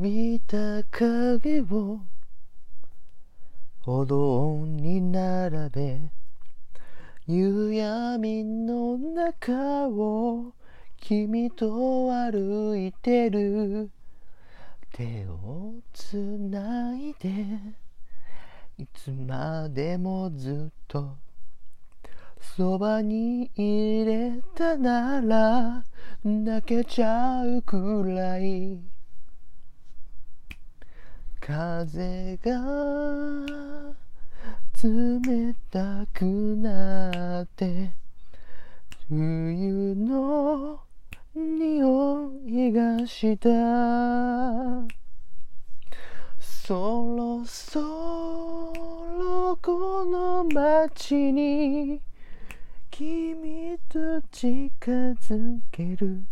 見た影を歩道に並べ夕闇の中を君と歩いてる。手をつないでいつまでもずっとそばに入れたなら泣けちゃうくらい。風が冷たくなって冬の匂いがした。そろそろこの街に君と近づける。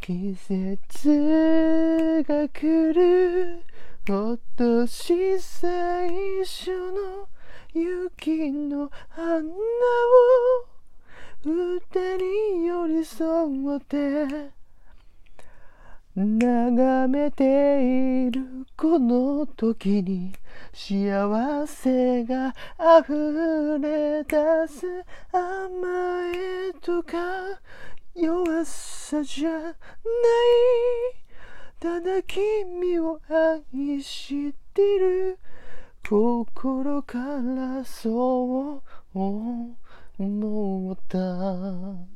季節が来る。今年最初の雪の花を二人寄り添って眺めているこの時に幸せが溢れ出す甘えとか弱さじゃない。ただ君を愛してる。心からそう思った。